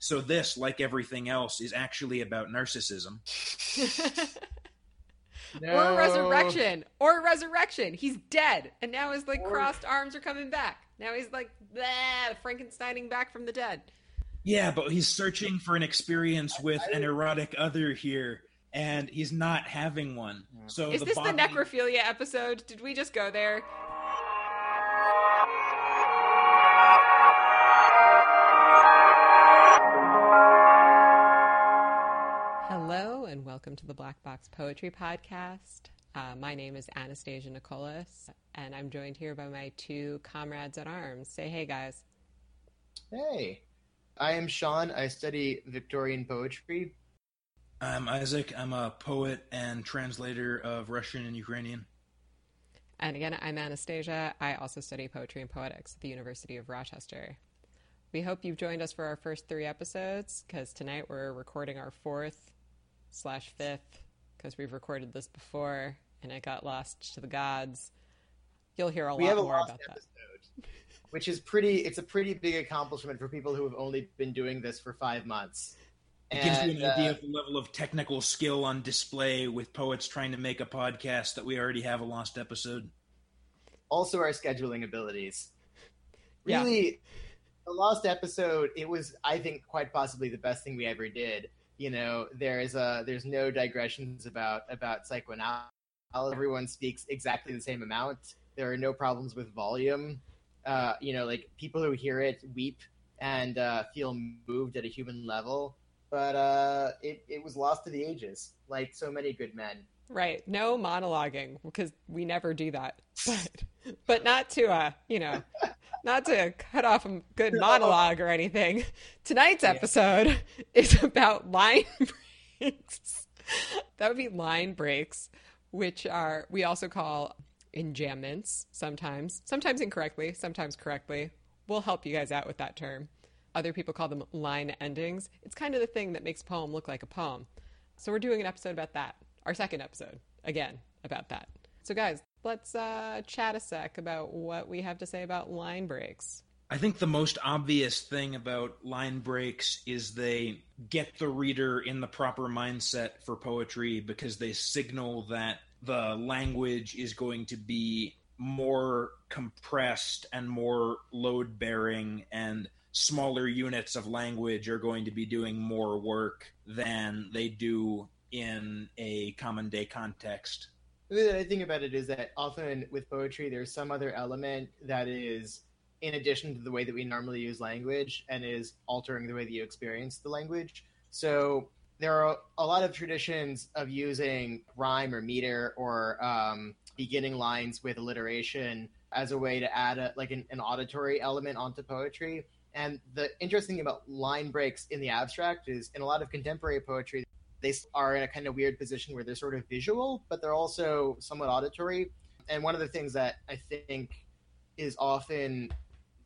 So this, like everything else, is actually about narcissism. no. Or resurrection. Or resurrection. He's dead. And now his like or... crossed arms are coming back. Now he's like blah, Frankensteining back from the dead. Yeah, but he's searching for an experience with an erotic other here, and he's not having one. So is the this body... the necrophilia episode? Did we just go there? Welcome to the Black Box Poetry Podcast. Uh, my name is Anastasia Nicolas, and I'm joined here by my two comrades at arms. Say hey, guys. Hey. I am Sean. I study Victorian poetry. I'm Isaac. I'm a poet and translator of Russian and Ukrainian. And again, I'm Anastasia. I also study poetry and poetics at the University of Rochester. We hope you've joined us for our first three episodes because tonight we're recording our fourth slash fifth because we've recorded this before and it got lost to the gods. You'll hear a we lot more about episode. that which is pretty. It's a pretty big accomplishment for people who have only been doing this for five months. It and, gives you an idea uh, of the level of technical skill on display with poets trying to make a podcast that we already have a lost episode. Also, our scheduling abilities. Really, yeah. the lost episode. It was, I think, quite possibly the best thing we ever did. You know, there is a there's no digressions about about psychoanalysis. Everyone speaks exactly the same amount. There are no problems with volume uh, you know, like people who hear it weep and uh, feel moved at a human level. But uh, it, it was lost to the ages, like so many good men. Right. No monologuing because we never do that. But, but not to, uh, you know, not to cut off a good monologue or anything. Tonight's episode yeah. is about line breaks. that would be line breaks, which are, we also call enjambments sometimes, sometimes incorrectly, sometimes correctly. We'll help you guys out with that term. Other people call them line endings. It's kind of the thing that makes a poem look like a poem. So we're doing an episode about that. Our second episode, again, about that. So, guys, let's uh, chat a sec about what we have to say about line breaks. I think the most obvious thing about line breaks is they get the reader in the proper mindset for poetry because they signal that the language is going to be more compressed and more load bearing and smaller units of language are going to be doing more work than they do in a common day context. The thing about it is that often with poetry, there's some other element that is in addition to the way that we normally use language and is altering the way that you experience the language. So there are a lot of traditions of using rhyme or meter or um, beginning lines with alliteration as a way to add a, like an, an, auditory element onto poetry. And the interesting thing about line breaks in the abstract is in a lot of contemporary poetry, they are in a kind of weird position where they're sort of visual, but they're also somewhat auditory. And one of the things that I think is often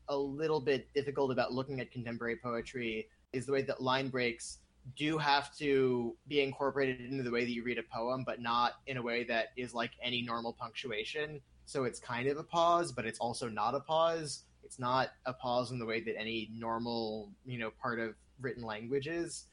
a little bit difficult about looking at contemporary poetry is the way that line breaks do have to be incorporated into the way that you read a poem, but not in a way that is like any normal punctuation. So it's kind of a pause, but it's also not a pause. It's not a pause in the way that any normal, you know, part of written language is.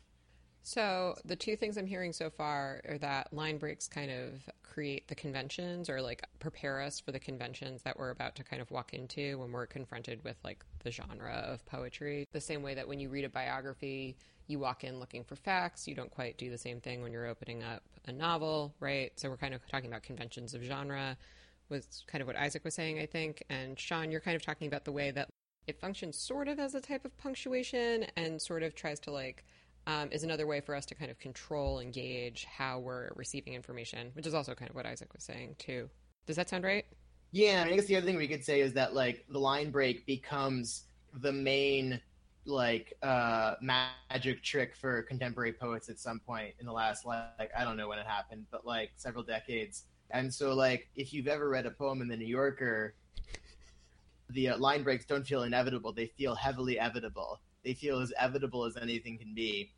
So the two things I'm hearing so far are that line breaks kind of create the conventions or like prepare us for the conventions that we're about to kind of walk into when we're confronted with like the genre of poetry. The same way that when you read a biography, you walk in looking for facts. You don't quite do the same thing when you're opening up a novel, right? So we're kind of talking about conventions of genre, was kind of what Isaac was saying, I think. And Sean, you're kind of talking about the way that it functions sort of as a type of punctuation and sort of tries to like um, is another way for us to kind of control and gauge how we're receiving information, which is also kind of what Isaac was saying too. Does that sound right? Yeah, I, mean, I guess the other thing we could say is that like the line break becomes the main like uh magic trick for contemporary poets at some point in the last like I don't know when it happened, but like several decades. And so like if you've ever read a poem in the New Yorker, the uh, line breaks don't feel inevitable; they feel heavily evitable. They feel as evitable as anything can be.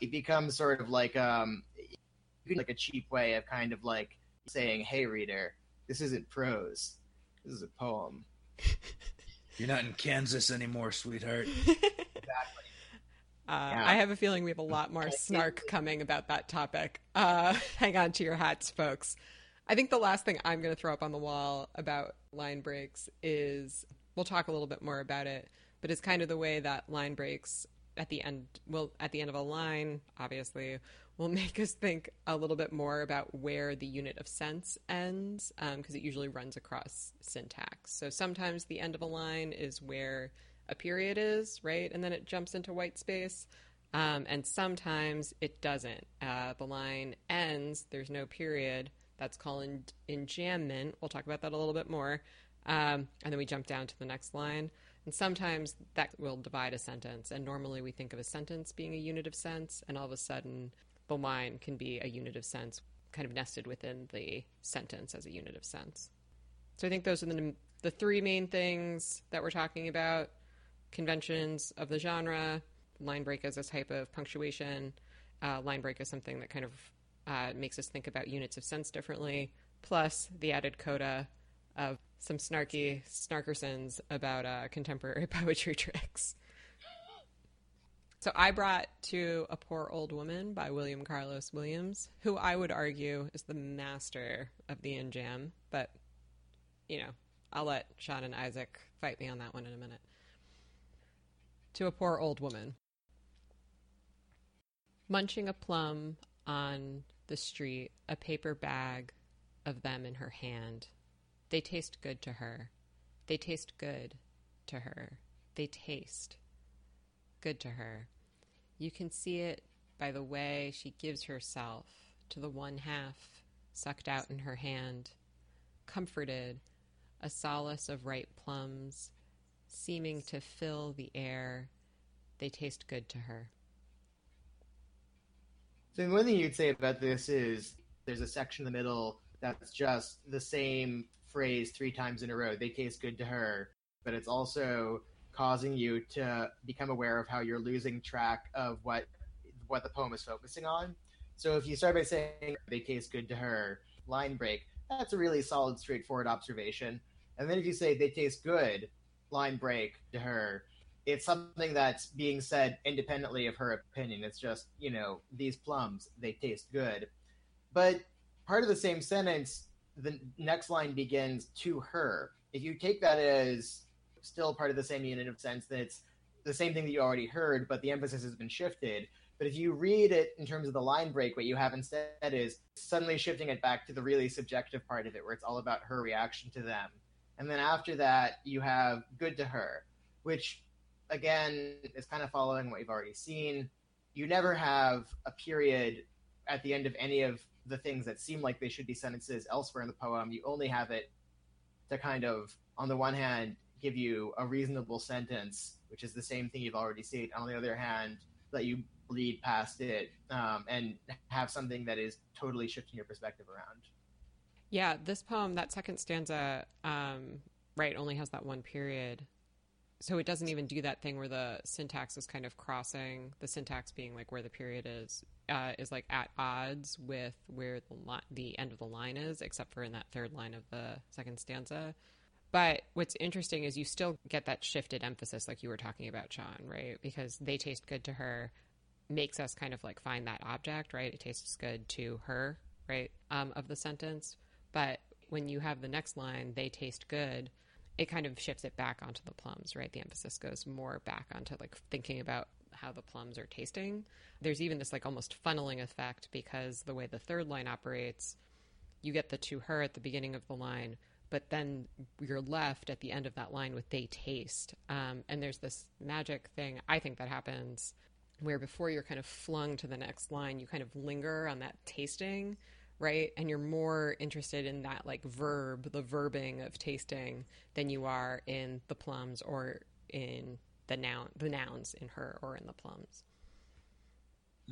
It becomes sort of like um like a cheap way of kind of like saying, "Hey, reader, this isn't prose. This is a poem." You're not in Kansas anymore, sweetheart. exactly. Uh, yeah. I have a feeling we have a lot more snark coming about that topic. Uh, hang on to your hats, folks. I think the last thing I'm going to throw up on the wall about line breaks is we'll talk a little bit more about it, but it's kind of the way that line breaks at the end, well, at the end of a line, obviously, will make us think a little bit more about where the unit of sense ends, because um, it usually runs across syntax. So sometimes the end of a line is where a period is, right? And then it jumps into white space. Um, and sometimes it doesn't. Uh, the line ends, there's no period. That's called enjambment. We'll talk about that a little bit more. Um, and then we jump down to the next line. And sometimes that will divide a sentence. And normally we think of a sentence being a unit of sense, and all of a sudden the line can be a unit of sense kind of nested within the sentence as a unit of sense. So I think those are the, the three main things that we're talking about conventions of the genre, line break as a type of punctuation, uh, line break is something that kind of uh, makes us think about units of sense differently, plus the added coda of some snarky snarkersons about uh, contemporary poetry tricks. So I brought to A Poor Old Woman by William Carlos Williams, who I would argue is the master of the enjamb, but you know, I'll let Sean and Isaac fight me on that one in a minute. To a poor old woman. Munching a plum on the street, a paper bag of them in her hand. They taste good to her. They taste good to her. They taste good to her. You can see it by the way she gives herself to the one half sucked out in her hand, comforted, a solace of ripe plums, seeming to fill the air. They taste good to her. So one thing you'd say about this is there's a section in the middle that's just the same phrase three times in a row. They taste good to her, but it's also causing you to become aware of how you're losing track of what what the poem is focusing on. So if you start by saying they taste good to her, line break, that's a really solid, straightforward observation. And then if you say they taste good, line break to her, it's something that's being said independently of her opinion. It's just, you know, these plums, they taste good. But part of the same sentence, the next line begins to her. If you take that as still part of the same unit of sense that it's the same thing that you already heard, but the emphasis has been shifted. But if you read it in terms of the line break, what you have instead is suddenly shifting it back to the really subjective part of it, where it's all about her reaction to them. And then after that, you have good to her, which again is kind of following what you've already seen. You never have a period at the end of any of the things that seem like they should be sentences elsewhere in the poem. You only have it to kind of, on the one hand, give you a reasonable sentence, which is the same thing you've already seen. On the other hand, let you bleed past it um, and have something that is totally shifting your perspective around. Yeah, this poem, that second stanza, um, right, only has that one period. So it doesn't even do that thing where the syntax is kind of crossing, the syntax being like where the period is, uh, is like at odds with where the, li- the end of the line is, except for in that third line of the second stanza. But what's interesting is you still get that shifted emphasis, like you were talking about, Sean, right? Because they taste good to her makes us kind of like find that object, right? It tastes good to her, right? Um, of the sentence. But when you have the next line, they taste good, it kind of shifts it back onto the plums, right? The emphasis goes more back onto like thinking about how the plums are tasting. There's even this like almost funneling effect because the way the third line operates, you get the to her at the beginning of the line, but then you're left at the end of that line with they taste. Um, and there's this magic thing I think that happens where before you're kind of flung to the next line, you kind of linger on that tasting, right? And you're more interested in that like verb, the verbing of tasting, than you are in the plums or in the noun, the nouns in her or in the plums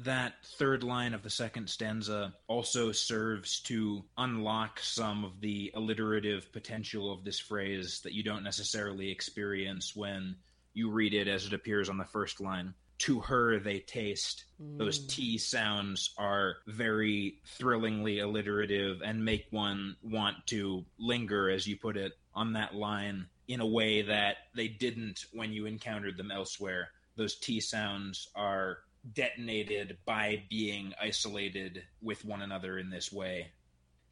that third line of the second stanza also serves to unlock some of the alliterative potential of this phrase that you don't necessarily experience when you read it as it appears on the first line. To her, they taste. Mm. Those T sounds are very thrillingly alliterative and make one want to linger, as you put it, on that line in a way that they didn't when you encountered them elsewhere those T sounds are detonated by being isolated with one another in this way.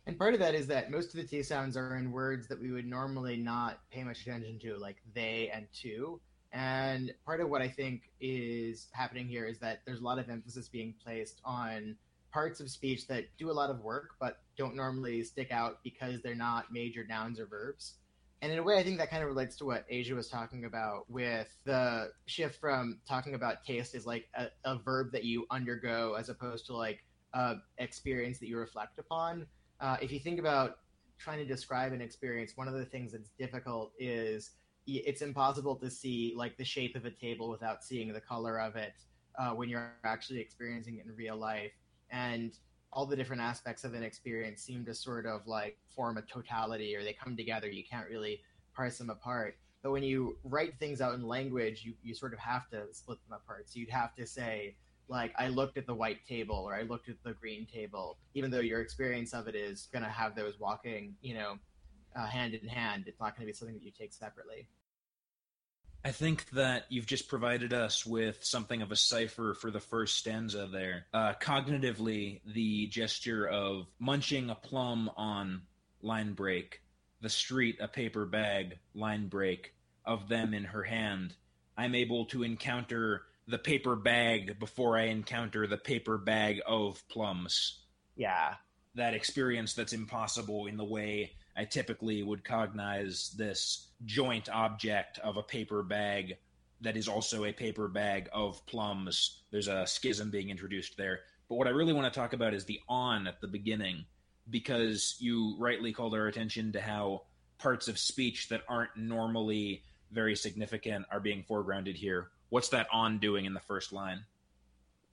And part of that is that most of the T sounds are in words that we would normally not pay much attention to, like they and to. And part of what I think is happening here is that there's a lot of emphasis being placed on parts of speech that do a lot of work but don't normally stick out because they're not major nouns or verbs. And in a way, I think that kind of relates to what Asia was talking about with the shift from talking about taste as like a, a verb that you undergo as opposed to like a experience that you reflect upon. Uh, if you think about trying to describe an experience, one of the things that's difficult is it's impossible to see like the shape of a table without seeing the color of it uh, when you're actually experiencing it in real life. And all the different aspects of an experience seem to sort of like form a totality or they come together. You can't really parse them apart. But when you write things out in language, you, you sort of have to split them apart. So you'd have to say, like, I looked at the white table or I looked at the green table, even though your experience of it is going to have those walking, you know, uh, hand in hand. It's not going to be something that you take separately. I think that you've just provided us with something of a cipher for the first stanza there. Uh, cognitively, the gesture of munching a plum on line break, the street a paper bag, line break, of them in her hand. I'm able to encounter the paper bag before I encounter the paper bag of plums. Yeah. That experience that's impossible in the way I typically would cognize this joint object of a paper bag that is also a paper bag of plums. There's a schism being introduced there. But what I really want to talk about is the on at the beginning, because you rightly called our attention to how parts of speech that aren't normally very significant are being foregrounded here. What's that on doing in the first line?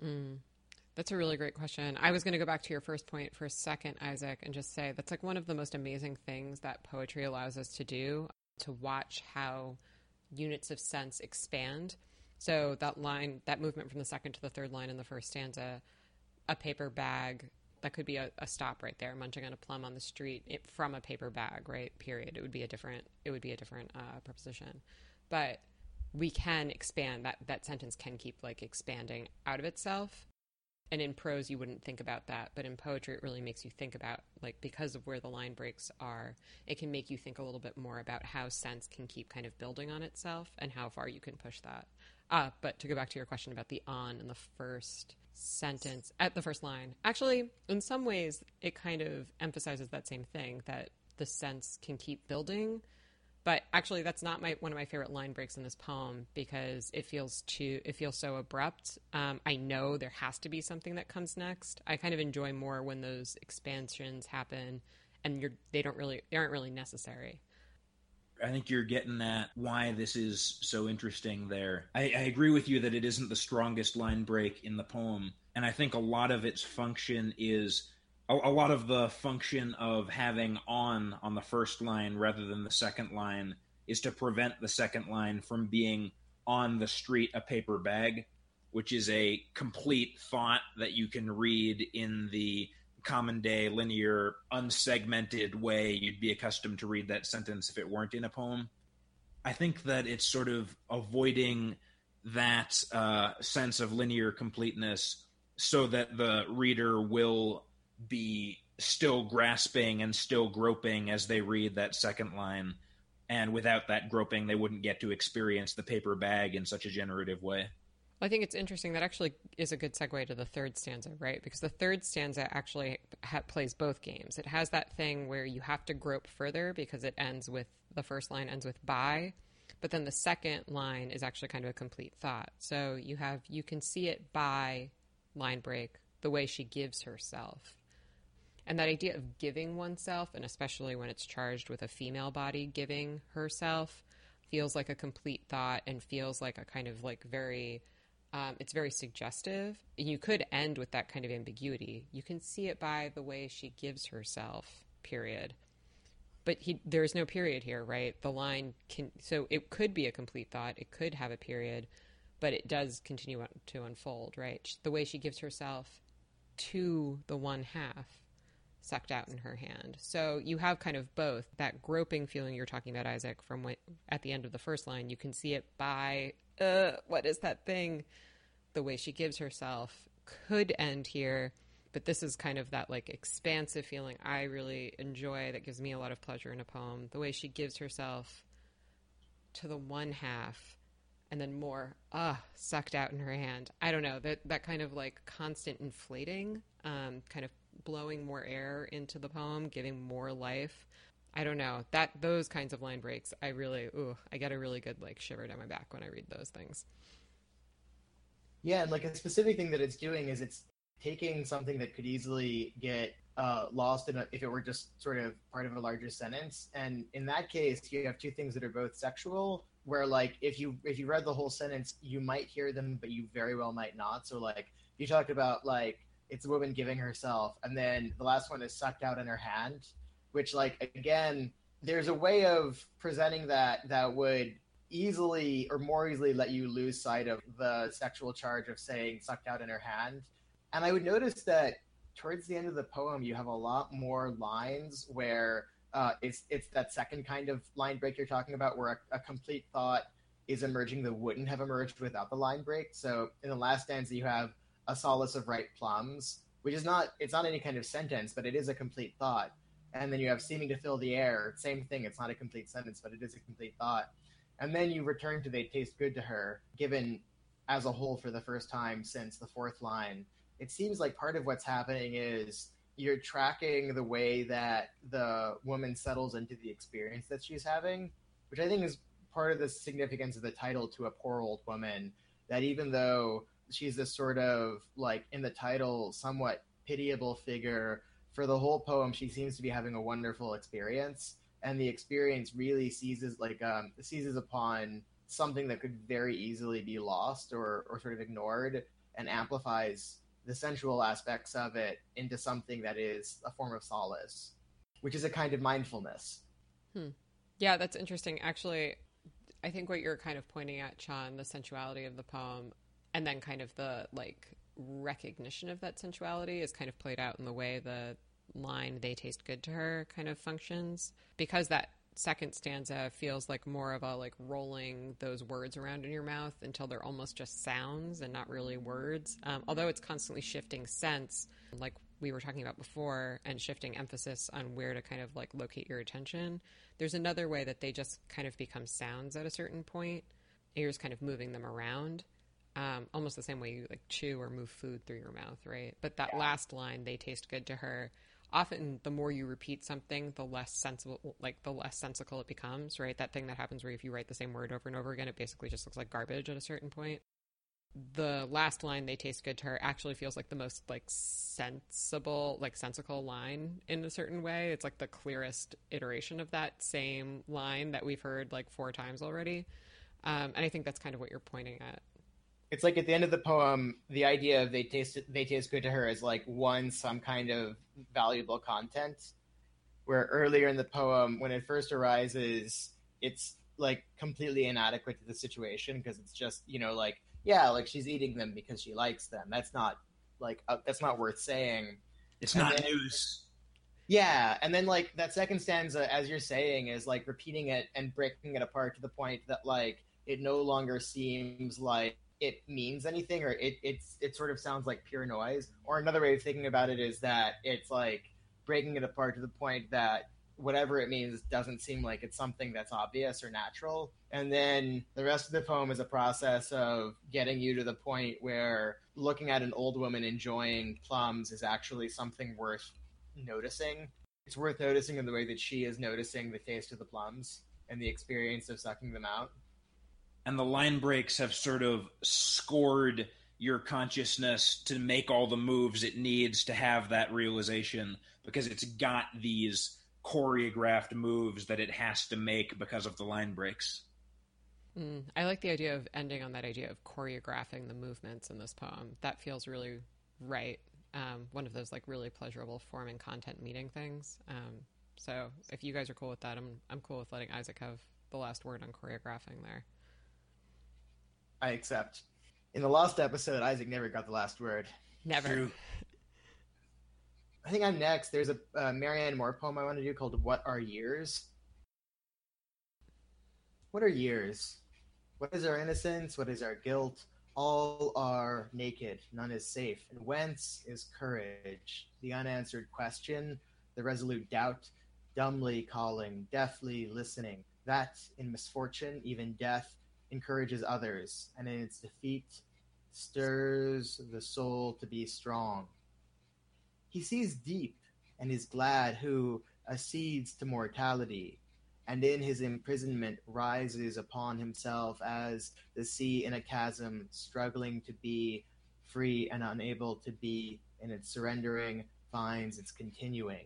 Mm. That's a really great question. I was going to go back to your first point for a second, Isaac, and just say that's like one of the most amazing things that poetry allows us to do to watch how units of sense expand. So that line, that movement from the second to the third line in the first stanza, a paper bag, that could be a, a stop right there, munching on a plum on the street it, from a paper bag, right? Period. It would be a different, it would be a different uh, preposition, but we can expand that. That sentence can keep like expanding out of itself and in prose you wouldn't think about that but in poetry it really makes you think about like because of where the line breaks are it can make you think a little bit more about how sense can keep kind of building on itself and how far you can push that. Uh, but to go back to your question about the on in the first sentence at the first line actually in some ways it kind of emphasizes that same thing that the sense can keep building but actually that's not my one of my favorite line breaks in this poem because it feels too it feels so abrupt. Um, i know there has to be something that comes next. I kind of enjoy more when those expansions happen and you're they don't really they aren't really necessary. I think you're getting at why this is so interesting there. I, I, agree with you that it isn't the strongest line break in the poem, and I think a lot of its function is a, a lot of the function of having on on the first line rather than the second line is to prevent the second line from being on the street a paper bag, which is a complete thought that you can read in the common day linear unsegmented way you'd be accustomed to read that sentence if it weren't in a poem. I think that it's sort of avoiding that uh, sense of linear completeness so that the reader will be still grasping and still groping as they read that second line. And without that groping, they wouldn't get to experience the paper bag in such a generative way. I think it's interesting. That actually is a good segue to the third stanza, right? Because the third stanza actually ha- plays both games. It has that thing where you have to grope further because it ends with the first line ends with by, but then the second line is actually kind of a complete thought. So you have you can see it by line break the way she gives herself and that idea of giving oneself, and especially when it's charged with a female body giving herself, feels like a complete thought and feels like a kind of like very, um, it's very suggestive. You could end with that kind of ambiguity. You can see it by the way she gives herself, period. But he, there's no period here, right? The line can, so it could be a complete thought. It could have a period, but it does continue to unfold, right? The way she gives herself to the one half sucked out in her hand. So you have kind of both that groping feeling you're talking about, Isaac, from what, at the end of the first line. You can see it by, uh, what is that thing? The way she gives herself could end here, but this is kind of that like expansive feeling I really enjoy that gives me a lot of pleasure in a poem. The way she gives herself to the one half and then more ah sucked out in her hand i don't know that that kind of like constant inflating um, kind of blowing more air into the poem giving more life. I don't know. That those kinds of line breaks i really ooh i get a really good like shiver down my back when i read those things. Yeah and like a specific thing that it's doing is it's taking something that could easily get uh, lost in a, if it were just sort of part of a larger sentence. And in that case you have two things that are both sexual where like if you if you read the whole sentence you might hear them but you very well might not. So like you talked about like it's a woman giving herself and then the last one is sucked out in her hand which like again there's a way of presenting that that would easily or more easily let you lose sight of the sexual charge of saying sucked out in her hand and i would notice that towards the end of the poem you have a lot more lines where uh, it's it's that second kind of line break you're talking about, where a, a, complete thought is emerging that wouldn't have emerged without the line break. So in the last stanza, you have a solace of ripe plums, which is not it's not any kind of sentence, but it is a complete thought. And then you have seeming to fill the air, same thing. It's not a complete sentence, but it is a complete thought. And then you return to they taste good to her, given as a whole for the first time since the fourth line. It seems like part of what's happening is you're tracking the way that the woman settles into the experience that she's having, which I think is part of the significance of the title to a poor old woman. That even though she's this sort of like in the title, somewhat pitiable figure, for the whole poem, she seems to be having a wonderful experience, and the experience really seizes like um, seizes upon something that could very easily be lost or or sort of ignored, and amplifies the sensual aspects of it into something that is a form of solace, which is a kind of mindfulness. Hmm. Yeah, that's interesting. Actually, I think what you're kind of pointing at, Sean, the sensuality of the poem, and then kind of the like recognition of that sensuality is kind of played out in the way the line "they taste good to her" kind of functions because that second stanza feels like more of a like rolling those words around in your mouth until they're almost just sounds and not really words. Um, although it's constantly shifting sense, like we were talking about before, and shifting emphasis on where to kind of like locate your attention. There's another way that they just kind of become sounds at a certain point. You're just kind of moving them around. Um, almost the same way you like chew or move food through your mouth, right? But that yeah. last line, they taste good to her often the more you repeat something, the less sensible, like the less sensical it becomes, right? That thing that happens where if you write the same word over and over again, it basically just looks like garbage at a certain point. The last line, they taste good to her, actually feels like the most like sensible, like sensical line in a certain way. It's like the clearest iteration of that same line that we've heard like four times already. Um, and I think that's kind of what you're pointing at it's like at the end of the poem, the idea of they taste they taste good to her is like one some kind of valuable content. Where earlier in the poem, when it first arises, it's like completely inadequate to the situation because it's just you know like yeah like she's eating them because she likes them. That's not like uh, that's not worth saying. It's and not then, news. Yeah, and then like that second stanza, as you're saying, is like repeating it and breaking it apart to the point that like it no longer seems like it means anything or it it's it sort of sounds like pure noise. Or another way of thinking about it is that it's like breaking it apart to the point that whatever it means doesn't seem like it's something that's obvious or natural. And then the rest of the poem is a process of getting you to the point where looking at an old woman enjoying plums is actually something worth noticing. It's worth noticing in the way that she is noticing the taste of the plums and the experience of sucking them out and the line breaks have sort of scored your consciousness to make all the moves it needs to have that realization because it's got these choreographed moves that it has to make because of the line breaks. Mm, I like the idea of ending on that idea of choreographing the movements in this poem. That feels really right. Um, one of those like really pleasurable form and content meeting things. Um, so if you guys are cool with that, I'm I'm cool with letting Isaac have the last word on choreographing there. I accept. In the last episode, Isaac never got the last word. Never. True. I think I'm next. There's a uh, Marianne Moore poem I want to do called "What Are Years." What are years? What is our innocence? What is our guilt? All are naked, none is safe. And whence is courage? The unanswered question, the resolute doubt, dumbly calling, deafly listening. That in misfortune, even death, encourages others, and in its defeat, stirs the soul to be strong. He sees deep and is glad who accedes to mortality, and in his imprisonment rises upon himself as the sea in a chasm, struggling to be free and unable to be, in its surrendering finds its continuing.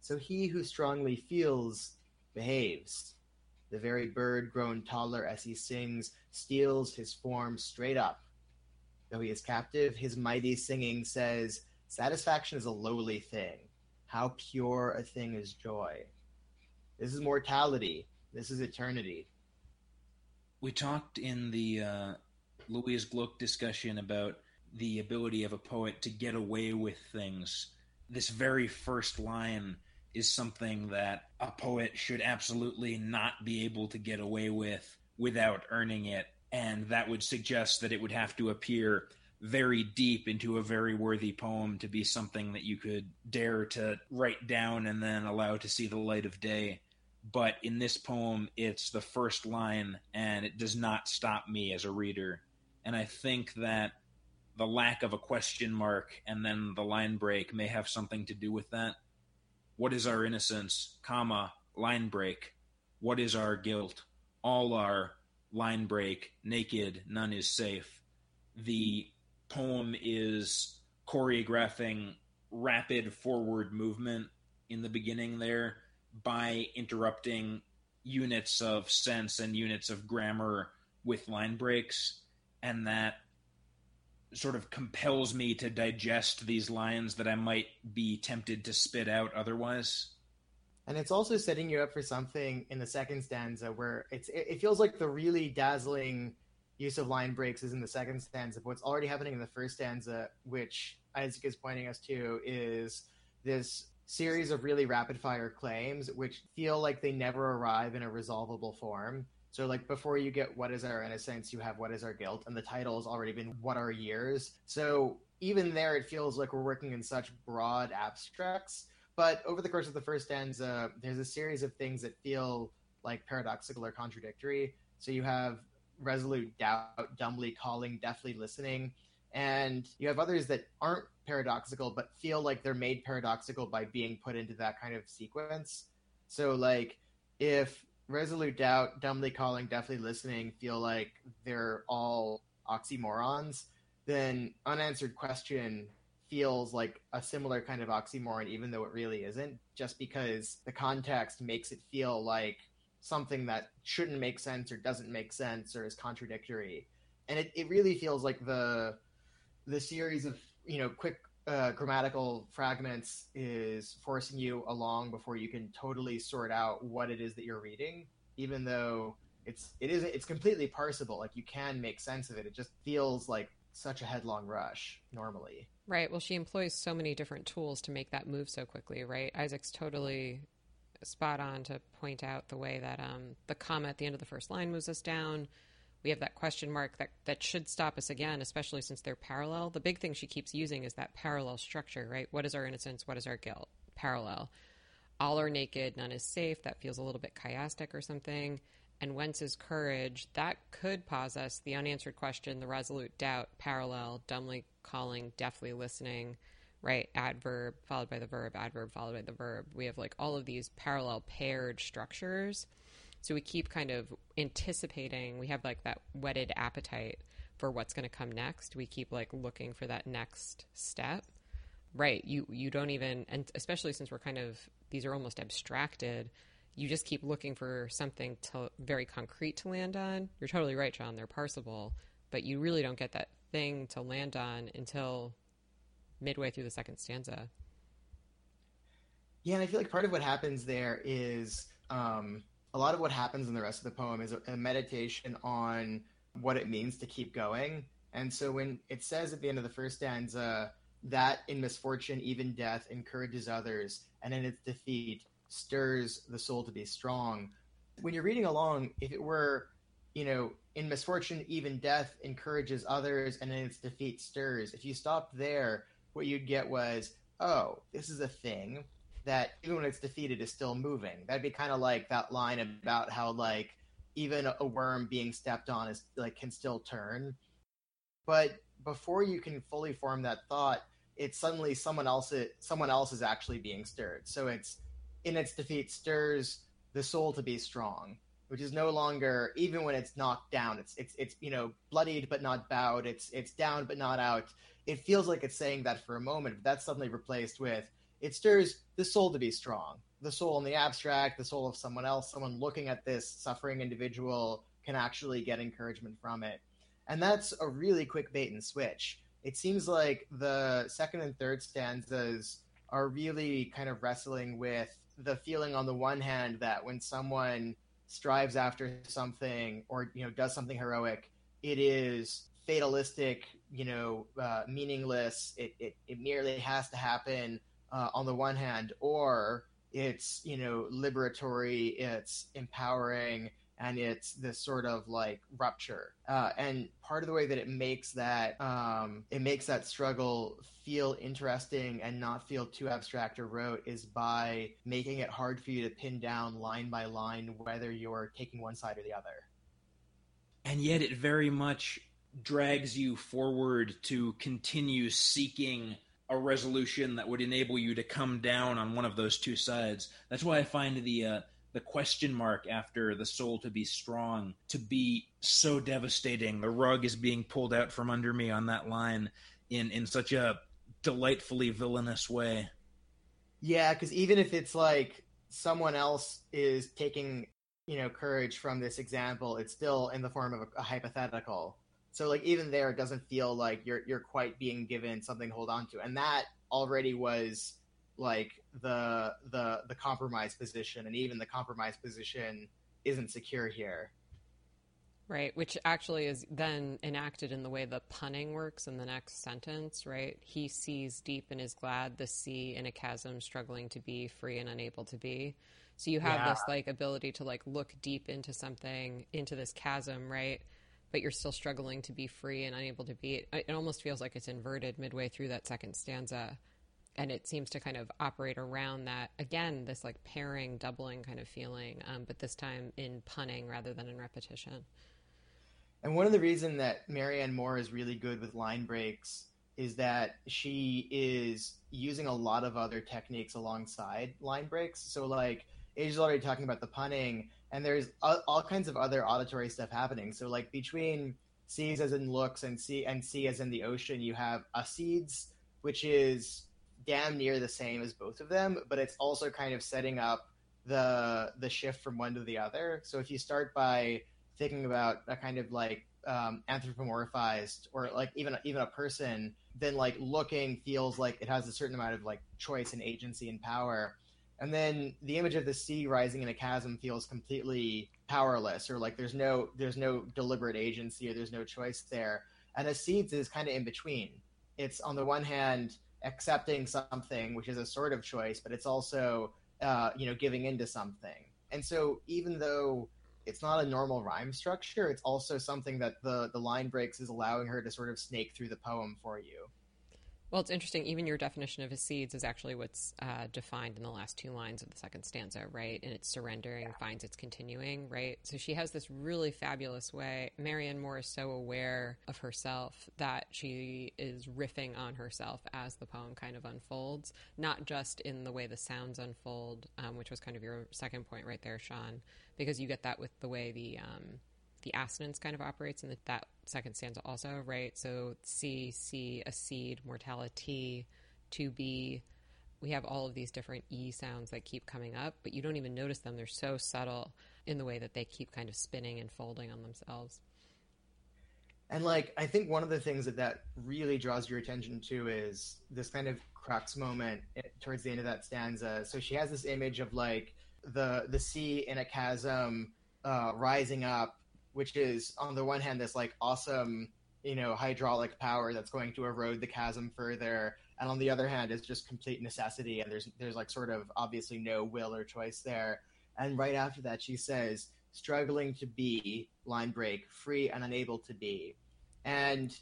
So he who strongly feels behaves. The very bird, grown taller as he sings, steals his form straight up. Though he is captive, his mighty singing says, Satisfaction is a lowly thing. How pure a thing is joy. This is mortality. This is eternity. We talked in the uh, Louise Gluck discussion about the ability of a poet to get away with things. This very first line is something that a poet should absolutely not be able to get away with without earning it. And that would suggest that it would have to appear very deep into a very worthy poem to be something that you could dare to write down and then allow to see the light of day. But in this poem, it's the first line and it does not stop me as a reader. And I think that the lack of a question mark and then the line break may have something to do with that. What is our innocence, comma, line break? What is our guilt? All are line break, naked, none is safe. The poem is choreographing rapid forward movement in the beginning there by interrupting units of sense and units of grammar with line breaks and that sort of compels me to digest these lines that I might be tempted to spit out otherwise. And it's also setting you up for something in the second stanza where it's it feels like the really dazzling use of line breaks is in the second stanza, but what's already happening in the first stanza, which Isaac is pointing us to, is this series of really rapid fire claims which feel like they never arrive in a resolvable form. So, like, before you get what is our innocence, you have what is our guilt, and the title has already been what are years. So, even there, it feels like we're working in such broad abstracts. But over the course of the first stanza, there's a series of things that feel like paradoxical or contradictory. So, you have resolute doubt, dumbly calling, deafly listening. And you have others that aren't paradoxical, but feel like they're made paradoxical by being put into that kind of sequence. So, like, if resolute doubt, dumbly calling, definitely listening feel like they're all oxymorons, then unanswered question feels like a similar kind of oxymoron, even though it really isn't, just because the context makes it feel like something that shouldn't make sense or doesn't make sense or is contradictory. And it, it really feels like the the series of you know quick uh, grammatical fragments is forcing you along before you can totally sort out what it is that you're reading, even though it's it is it's completely parsable. Like you can make sense of it. It just feels like such a headlong rush normally. Right. Well, she employs so many different tools to make that move so quickly. Right. Isaac's totally spot on to point out the way that um, the comma at the end of the first line moves us down we have that question mark that that should stop us again, especially since they're parallel. The big thing she keeps using is that parallel structure, right? What is our innocence? What is our guilt? Parallel. All are naked, none is safe. That feels a little bit chiastic or something. And whence is courage? That could pause us the unanswered question, the resolute doubt, parallel, dumbly calling, deafly listening, right? Adverb followed by the verb, adverb followed by the verb. We have like all of these parallel paired structures so we keep kind of anticipating. We have like that whetted appetite for what's going to come next. We keep like looking for that next step. Right. You you don't even and especially since we're kind of these are almost abstracted, you just keep looking for something to very concrete to land on. You're totally right, Sean. They're parsable, but you really don't get that thing to land on until midway through the second stanza. Yeah, and I feel like part of what happens there is um, a lot of what happens in the rest of the poem is a, a meditation on what it means to keep going. And so when it says at the end of the first stanza, that in misfortune, even death, encourages others, and in its defeat, stirs the soul to be strong. When you're reading along, if it were, you know, in misfortune, even death encourages others, and in its defeat stirs, if you stopped there, what you'd get was, oh, this is a thing that even when it's defeated is still moving. That'd be kind of like that line about how like even a worm being stepped on is like can still turn. But before you can fully form that thought, it's suddenly someone else It someone else is actually being stirred. So it's in its defeat stirs the soul to be strong, which is no longer even when it's knocked down. It's it's it's you know bloodied but not bowed. It's it's down but not out. It feels like it's saying that for a moment, but that's suddenly replaced with it stirs the soul to be strong. The soul in the abstract, the soul of someone else, someone looking at this suffering individual can actually get encouragement from it. And that's a really quick bait and switch. It seems like the second and third stanzas are really kind of wrestling with the feeling on the one hand that when someone strives after something or you know does something heroic, it is fatalistic, you know, uh, meaningless. It, it it merely has to happen uh, on the one hand, or it's you know liberatory, it's empowering, and it's this sort of like rupture. Uh, and part of the way that it makes that um, it makes that struggle feel interesting and not feel too abstract or rote is by making it hard for you to pin down line by line whether you're taking one side or the other. And yet, it very much drags you forward to continue seeking a resolution that would enable you to come down on one of those two sides. That's why I find the uh, the question mark after the soul to be strong to be so devastating. The rug is being pulled out from under me on that line in in such a delightfully villainous way. Yeah, because even if it's like someone else is taking you know courage from this example, it's still in the form of a, a hypothetical. So like even there, it doesn't feel like you're you're quite being given something to hold on to, and that already was like the the the compromise position, and even the compromise position isn't secure here. Right, which actually is then enacted in the way the punning works in the next sentence, right? He sees deep and is glad the sea in a chasm struggling to be free and unable to be. So you have yeah. this like ability to like look deep into something, into this chasm, right? But you're still struggling to be free and unable to be. It, it almost feels like it's inverted midway through that second stanza. And it seems to kind of operate around that again, this like pairing, doubling kind of feeling, um, but this time in punning rather than in repetition. And one of the reasons that Marianne Moore is really good with line breaks is that she is using a lot of other techniques alongside line breaks. So like Asia's already talking about the punning, and there's all, all kinds of other auditory stuff happening. So like between seas as in looks and sea and sea as in the ocean, you have a seeds, which is damn near the same as both of them, but it's also kind of setting up the the shift from one to the other. So if you start by thinking about a kind of like um, anthropomorphized or like even even a person, then like looking feels like it has a certain amount of like choice and agency and power and then the image of the sea rising in a chasm feels completely powerless or like there's no there's no deliberate agency or there's no choice there. And the seeds is kind of in between. It's on the one hand accepting something which is a sort of choice but it's also uh, you know giving into something. And so even though it's not a normal rhyme structure it's also something that the the line breaks is allowing her to sort of snake through the poem for you well, it's interesting. Even your definition of his seeds is actually what's uh, defined in the last two lines of the second stanza, right? And it's surrendering yeah. finds its continuing, right? So she has this really fabulous way. Marianne Moore is so aware of herself that she is riffing on herself as the poem kind of unfolds, not just in the way the sounds unfold, um, which was kind of your second point right there, Sean, because you get that with the way the um, the assonance kind of operates in the, that second stanza also, right? So C, C, a seed, mortality, to be. We have all of these different E sounds that keep coming up, but you don't even notice them. They're so subtle in the way that they keep kind of spinning and folding on themselves. And like, I think one of the things that that really draws your attention to is this kind of crux moment towards the end of that stanza. So she has this image of like the the sea in a chasm uh, rising up which is on the one hand this like awesome you know, hydraulic power that's going to erode the chasm further. And on the other hand, it's just complete necessity, and there's there's like sort of obviously no will or choice there. And right after that, she says, "Struggling to be line break, free and unable to be." And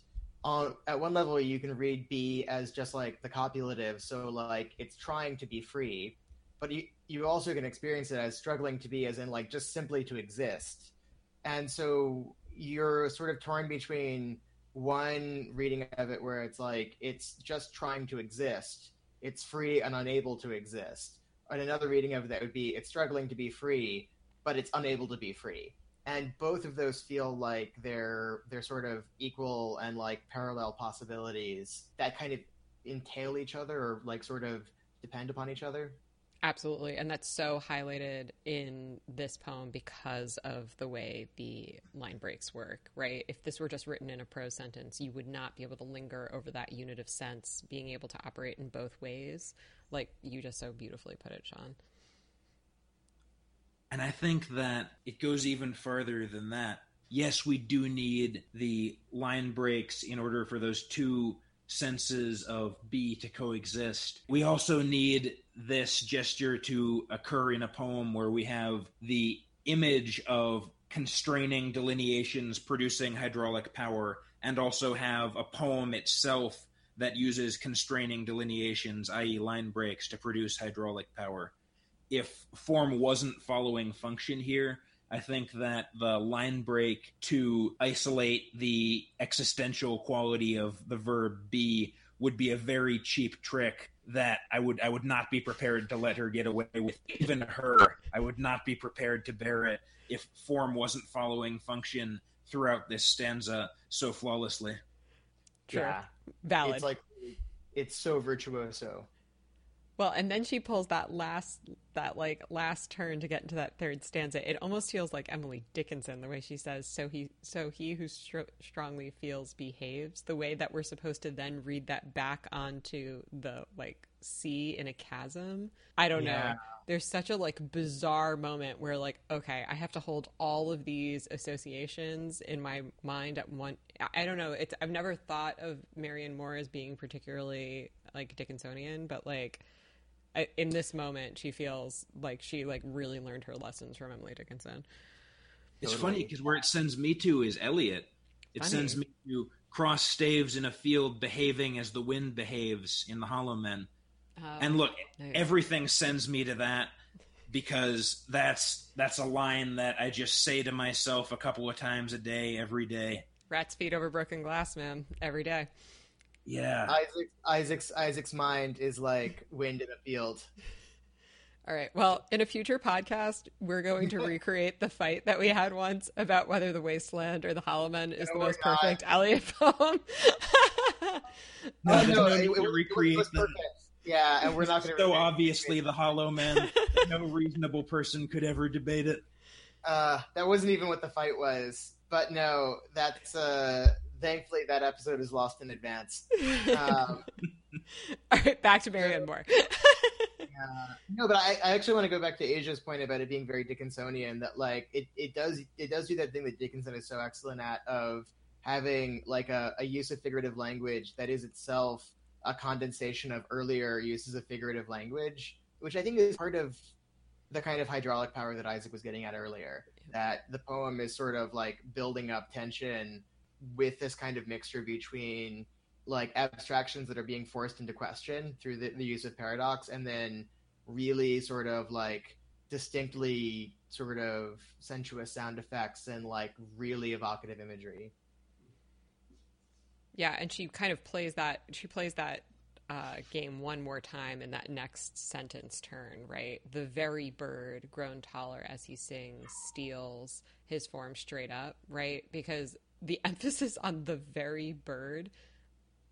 on at one level, you can read "be" as just like the copulative, so like it's trying to be free, but you you also can experience it as struggling to be, as in like just simply to exist. And so you're sort of torn between one reading of it where it's like it's just trying to exist, it's free and unable to exist, and another reading of that would be it's struggling to be free, but it's unable to be free. And both of those feel like they're they're sort of equal and like parallel possibilities that kind of entail each other or like sort of depend upon each other. Absolutely. And that's so highlighted in this poem because of the way the line breaks work, right? If this were just written in a prose sentence, you would not be able to linger over that unit of sense, being able to operate in both ways, like you just so beautifully put it, Sean. And I think that it goes even further than that. Yes, we do need the line breaks in order for those two senses of be to coexist. We also need this gesture to occur in a poem where we have the image of constraining delineations producing hydraulic power and also have a poem itself that uses constraining delineations, i.e., line breaks, to produce hydraulic power. If form wasn't following function here, I think that the line break to isolate the existential quality of the verb be would be a very cheap trick that I would I would not be prepared to let her get away with even her. I would not be prepared to bear it if form wasn't following function throughout this stanza so flawlessly. Sure. Yeah. Valid. It's like it's so virtuoso. Well, and then she pulls that last that like last turn to get into that third stanza. It almost feels like Emily Dickinson the way she says, "So he, so he who str- strongly feels behaves." The way that we're supposed to then read that back onto the like sea in a chasm. I don't yeah. know. There's such a like bizarre moment where like, okay, I have to hold all of these associations in my mind at one. I don't know. It's I've never thought of Marianne Moore as being particularly like Dickinsonian, but like in this moment she feels like she like really learned her lessons from Emily Dickinson. It's totally. funny because where it sends me to is Eliot. It funny. sends me to cross staves in a field behaving as the wind behaves in the Hollow Men. Oh, and look, everything sends me to that because that's that's a line that I just say to myself a couple of times a day, every day. Rats feet over broken glass, man, every day. Yeah. Isaac, Isaac's Isaac's mind is like wind in a field. All right. Well, in a future podcast, we're going to recreate the fight that we had once about whether the Wasteland or the Hollow Men is no, the most perfect Eliot poem. no, oh, no, it, it, recreate it perfect. Yeah, and we're not going to. So obviously, the Hollow Men. no reasonable person could ever debate it. Uh, that wasn't even what the fight was. But no, that's uh, thankfully that episode is lost in advance. Um, All right, back to Marianne Moore. yeah. No, but I, I actually want to go back to Asia's point about it being very Dickinsonian. That like it, it does it does do that thing that Dickinson is so excellent at of having like a, a use of figurative language that is itself a condensation of earlier uses of figurative language, which I think is part of the kind of hydraulic power that Isaac was getting at earlier. That the poem is sort of like building up tension with this kind of mixture between like abstractions that are being forced into question through the, the use of paradox and then really sort of like distinctly sort of sensuous sound effects and like really evocative imagery yeah and she kind of plays that she plays that uh, game one more time in that next sentence turn, right? The very bird, grown taller as he sings, steels his form straight up, right? Because the emphasis on the very bird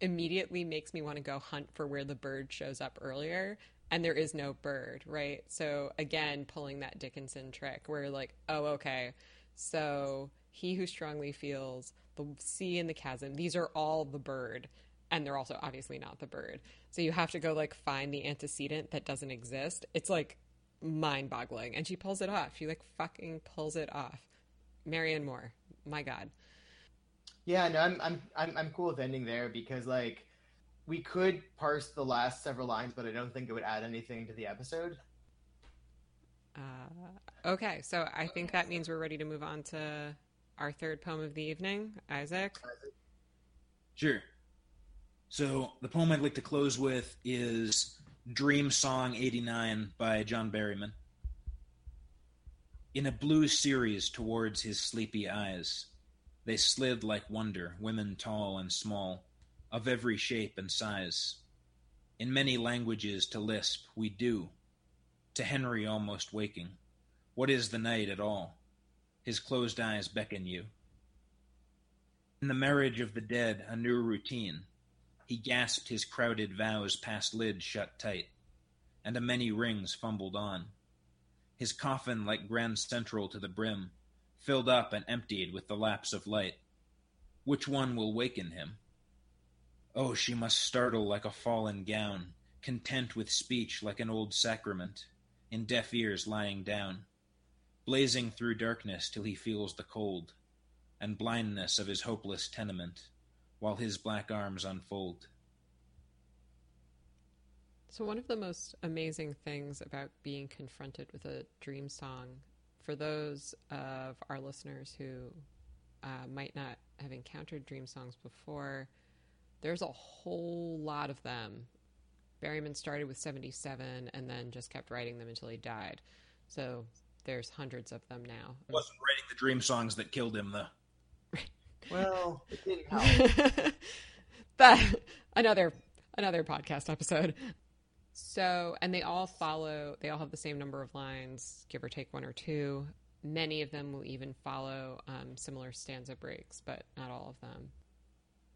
immediately makes me want to go hunt for where the bird shows up earlier and there is no bird, right? So again, pulling that Dickinson trick where like, oh, okay, so he who strongly feels the sea and the chasm, these are all the bird, and they're also obviously not the bird. So you have to go like find the antecedent that doesn't exist. It's like mind boggling. And she pulls it off. She like fucking pulls it off. Marianne Moore, my God. Yeah, no, I'm I'm I'm I'm cool with ending there because like we could parse the last several lines, but I don't think it would add anything to the episode. Uh, okay, so I think that means we're ready to move on to our third poem of the evening, Isaac. Sure. So the poem I'd like to close with is Dream Song 89 by John Berryman. In a blue series towards his sleepy eyes, they slid like wonder, women tall and small, of every shape and size. In many languages to lisp, we do, to Henry almost waking. What is the night at all? His closed eyes beckon you. In the marriage of the dead, a new routine. He gasped his crowded vows past lids shut tight, and a many rings fumbled on. His coffin like Grand Central to the brim, filled up and emptied with the lapse of light. Which one will waken him? Oh, she must startle like a fallen gown, content with speech like an old sacrament, in deaf ears lying down, blazing through darkness till he feels the cold and blindness of his hopeless tenement, while his black arms unfold. So, one of the most amazing things about being confronted with a dream song, for those of our listeners who uh, might not have encountered dream songs before, there's a whole lot of them. Berryman started with 77 and then just kept writing them until he died. So, there's hundreds of them now. He wasn't writing the dream songs that killed him, though. Well, it didn't help. that another another podcast episode. So, and they all follow, they all have the same number of lines, give or take one or two. Many of them will even follow um, similar stanza breaks, but not all of them.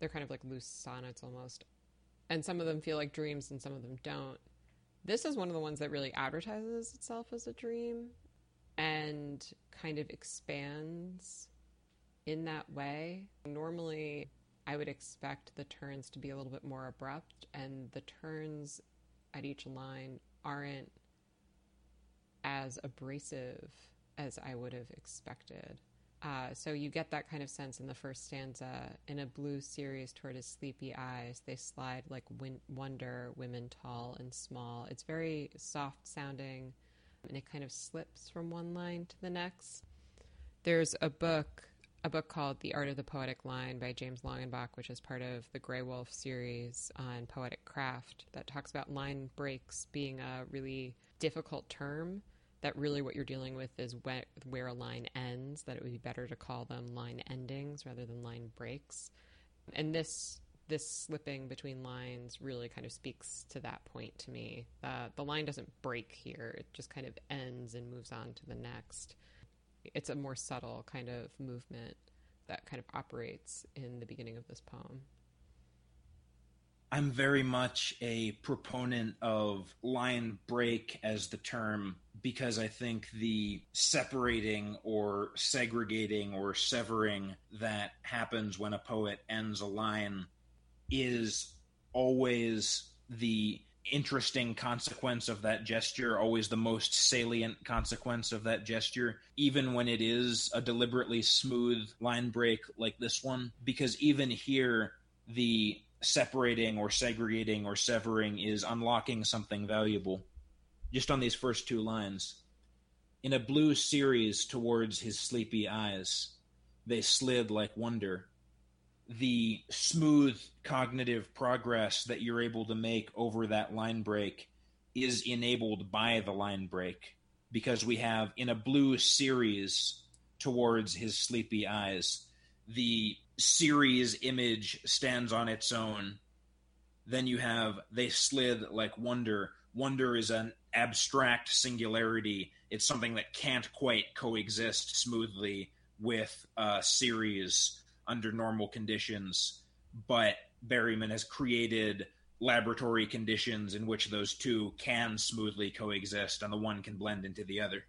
They're kind of like loose sonnets almost. And some of them feel like dreams and some of them don't. This is one of the ones that really advertises itself as a dream and kind of expands in that way. Normally, I would expect the turns to be a little bit more abrupt, and the turns at each line aren't as abrasive as I would have expected. Uh, so you get that kind of sense in the first stanza. In a blue series toward his sleepy eyes, they slide like win- wonder, women tall and small. It's very soft sounding, and it kind of slips from one line to the next. There's a book, a book called The Art of the Poetic Line by James Longenbach, which is part of the Graywolf series on poetic craft, that talks about line breaks being a really difficult term that really what you're dealing with is where, where a line ends, that it would be better to call them line endings rather than line breaks. And this this slipping between lines really kind of speaks to that point to me. Uh, the line doesn't break here, it just kind of ends and moves on to the next. It's a more subtle kind of movement that kind of operates in the beginning of this poem. I'm very much a proponent of line break as the term because I think the separating or segregating or severing that happens when a poet ends a line is always the interesting consequence of that gesture, always the most salient consequence of that gesture, even when it is a deliberately smooth line break like this one. Because even here, the separating or segregating or severing is unlocking something valuable. Just on these first two lines. In a blue series towards his sleepy eyes, they slid like wonder. The smooth cognitive progress that you're able to make over that line break is enabled by the line break because we have in a blue series towards his sleepy eyes the series image stands on its own. Then you have they slid like wonder. Wonder is an abstract singularity. It's something that can't quite coexist smoothly with a series under normal conditions. But Berryman has created laboratory conditions in which those two can smoothly coexist and the one can blend into the other.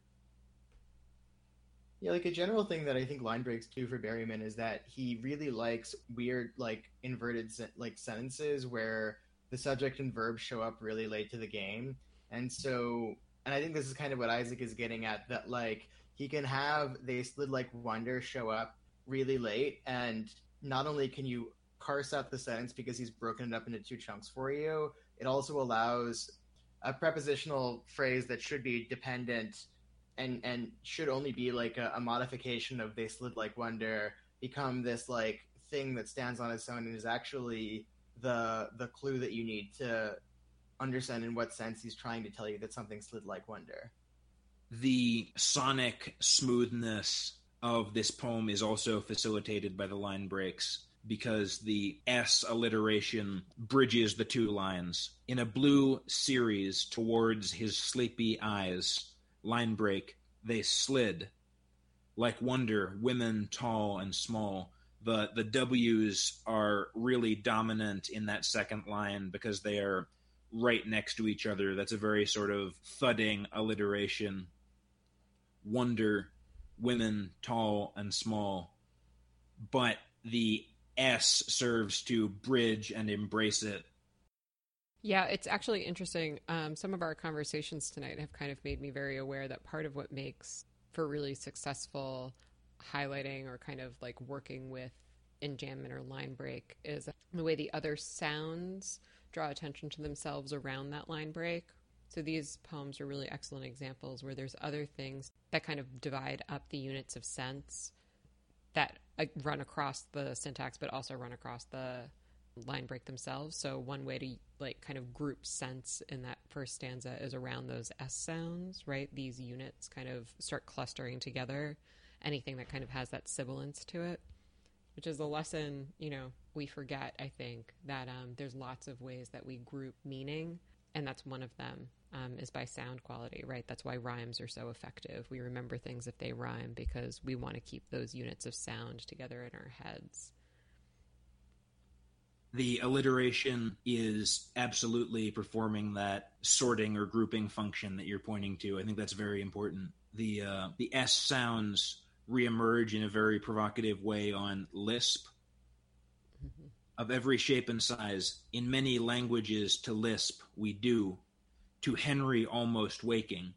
Yeah, like a general thing that I think line breaks do for Berryman is that he really likes weird, like inverted like sentences where the subject and verb show up really late to the game, and so, and I think this is kind of what Isaac is getting at that like he can have they slid like wonder show up really late and not only can you parse out the sentence because he's broken it up into two chunks for you, it also allows a prepositional phrase that should be dependent and and should only be like a, a modification of they slid like wonder become this like thing that stands on its own and is actually the the clue that you need to understand in what sense he's trying to tell you that something slid like wonder. The sonic smoothness of this poem is also facilitated by the line breaks because the S alliteration bridges the two lines. In a blue series towards his sleepy eyes, line break, they slid. Like wonder, women tall and small. The the W's are really dominant in that second line because they are right next to each other. That's a very sort of thudding alliteration. Wonder, women tall and small. But the S serves to bridge and embrace it. Yeah, it's actually interesting. Um, some of our conversations tonight have kind of made me very aware that part of what makes for really successful highlighting or kind of like working with enjambment or line break is the way the other sounds draw attention to themselves around that line break. So these poems are really excellent examples where there's other things that kind of divide up the units of sense that run across the syntax, but also run across the line break themselves. So one way to like kind of group sense in that first stanza is around those S sounds, right? These units kind of start clustering together. Anything that kind of has that sibilance to it, which is a lesson, you know, we forget, I think, that um, there's lots of ways that we group meaning, and that's one of them um, is by sound quality, right? That's why rhymes are so effective. We remember things if they rhyme because we want to keep those units of sound together in our heads. The alliteration is absolutely performing that sorting or grouping function that you're pointing to. I think that's very important. The uh, the S sounds reemerge in a very provocative way on Lisp, of every shape and size. In many languages, to lisp, we do. To Henry, almost waking.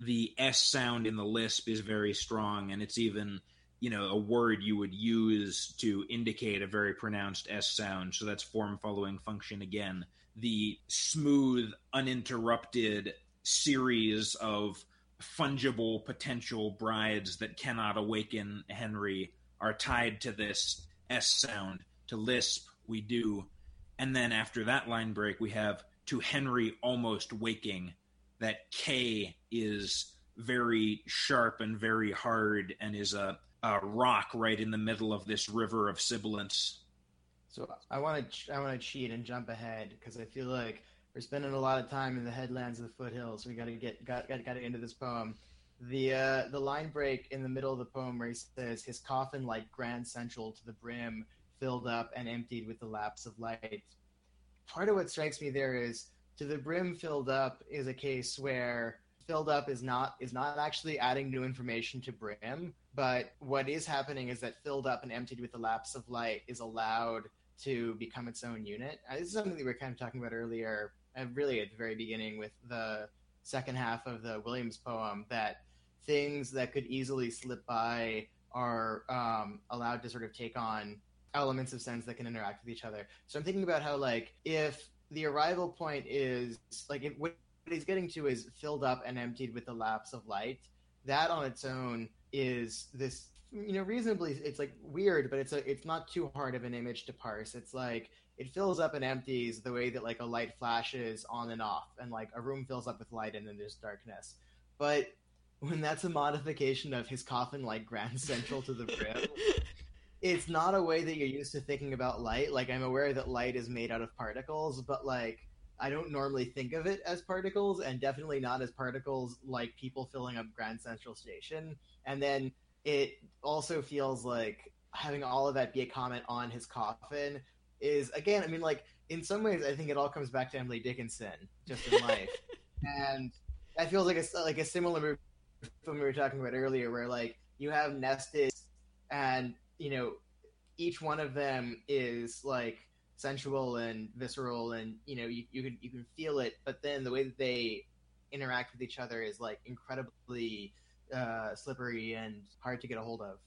The S sound in the lisp is very strong, and it's even, you know, a word you would use to indicate a very pronounced S sound. So that's form following function again. The smooth, uninterrupted series of fungible potential brides that cannot awaken Henry are tied to this S sound to Lisp, we do. And then after that line break, we have to Henry almost waking. That K is very sharp and very hard and is a, a rock right in the middle of this river of sibilance. So I want to I want to cheat and jump ahead because I feel like we're spending a lot of time in the headlands of the foothills. We got to get got got, got into this poem. The uh, the line break in the middle of the poem where he says his coffin like grand central to the brim filled up and emptied with the lapse of light. Part of what strikes me there is to the brim filled up is a case where filled up is not is not actually adding new information to brim, but what is happening is that filled up and emptied with the lapse of light is allowed to become its own unit. Uh, this is something that we were kind of talking about earlier, and really at the very beginning with the second half of the Williams poem, that things that could easily slip by are um, allowed to sort of take on elements of sense that can interact with each other. So I'm thinking about how like if the arrival point is like if, what he's getting to is filled up and emptied with the lapse of light. That on its own is this you know reasonably it's like weird but it's a it's not too hard of an image to parse it's like it fills up and empties the way that like a light flashes on and off and like a room fills up with light and then there's darkness but when that's a modification of his coffin like grand central to the brim it's not a way that you're used to thinking about light. Like I'm aware that light is made out of particles, but like I don't normally think of it as particles, and definitely not as particles like people filling up Grand Central Station. And then it also feels like having all of that be a comment on his coffin is again. I mean, like in some ways, I think it all comes back to Emily Dickinson just in life, and that feels like a like a similar film we were talking about earlier, where like you have nested and you know, each one of them is like sensual and visceral, and you know, you, you can you can feel it. But then the way that they interact with each other is like incredibly uh, slippery and hard to get a hold of.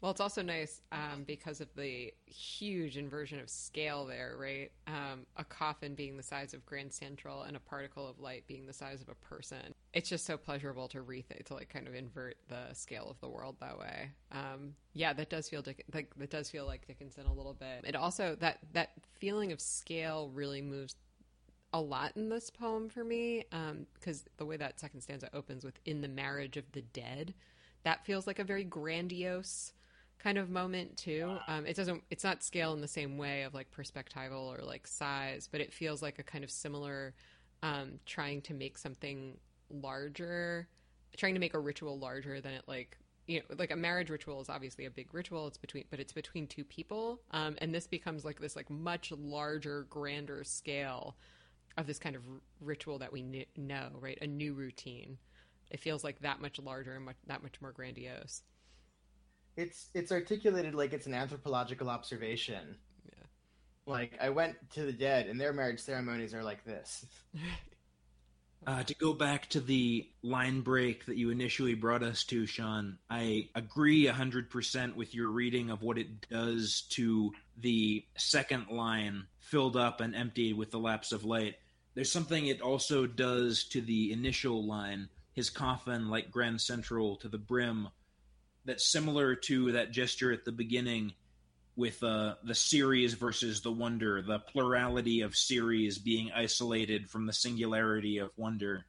Well, it's also nice um, because of the huge inversion of scale there, right? Um, a coffin being the size of Grand Central and a particle of light being the size of a person. It's just so pleasurable to rethink to like kind of invert the scale of the world that way. Um, yeah, that does feel Dick- like that does feel like Dickinson a little bit. It also that that feeling of scale really moves a lot in this poem for me because the way that second stanza opens with "in the marriage of the dead." That feels like a very grandiose kind of moment too. Um, it doesn't. It's not scale in the same way of like perspectival or like size, but it feels like a kind of similar um, trying to make something larger, trying to make a ritual larger than it like you know like a marriage ritual is obviously a big ritual. It's between but it's between two people, um, and this becomes like this like much larger, grander scale of this kind of r- ritual that we kn- know, right? A new routine. It feels like that much larger and much, that much more grandiose it's it's articulated like it's an anthropological observation. Yeah. Like I went to the dead, and their marriage ceremonies are like this. Uh, to go back to the line break that you initially brought us to, Sean, I agree 100% with your reading of what it does to the second line, filled up and emptied with the lapse of light. There's something it also does to the initial line, his coffin like Grand Central to the brim, that's similar to that gesture at the beginning with uh, the series versus the wonder, the plurality of series being isolated from the singularity of wonder.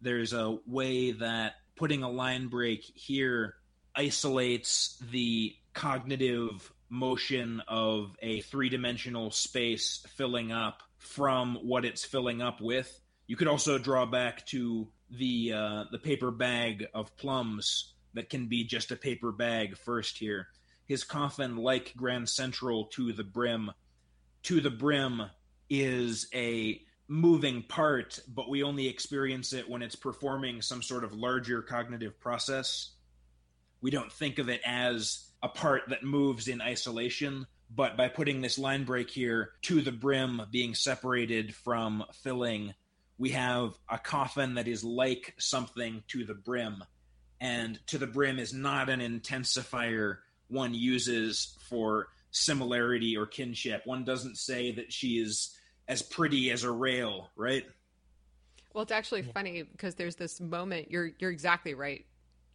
There's a way that putting a line break here isolates the cognitive motion of a three dimensional space filling up from what it's filling up with. You could also draw back to the uh, the paper bag of plums that can be just a paper bag first here his coffin like Grand Central to the brim. To the brim is a moving part, but we only experience it when it's performing some sort of larger cognitive process. We don't think of it as a part that moves in isolation, but by putting this line break here to the brim being separated from filling, we have a coffin that is like something to the brim. And to the brim is not an intensifier one uses for similarity or kinship. One doesn't say that she is as pretty as a rail, right? Well, it's actually funny because there's this moment. You're you're exactly right,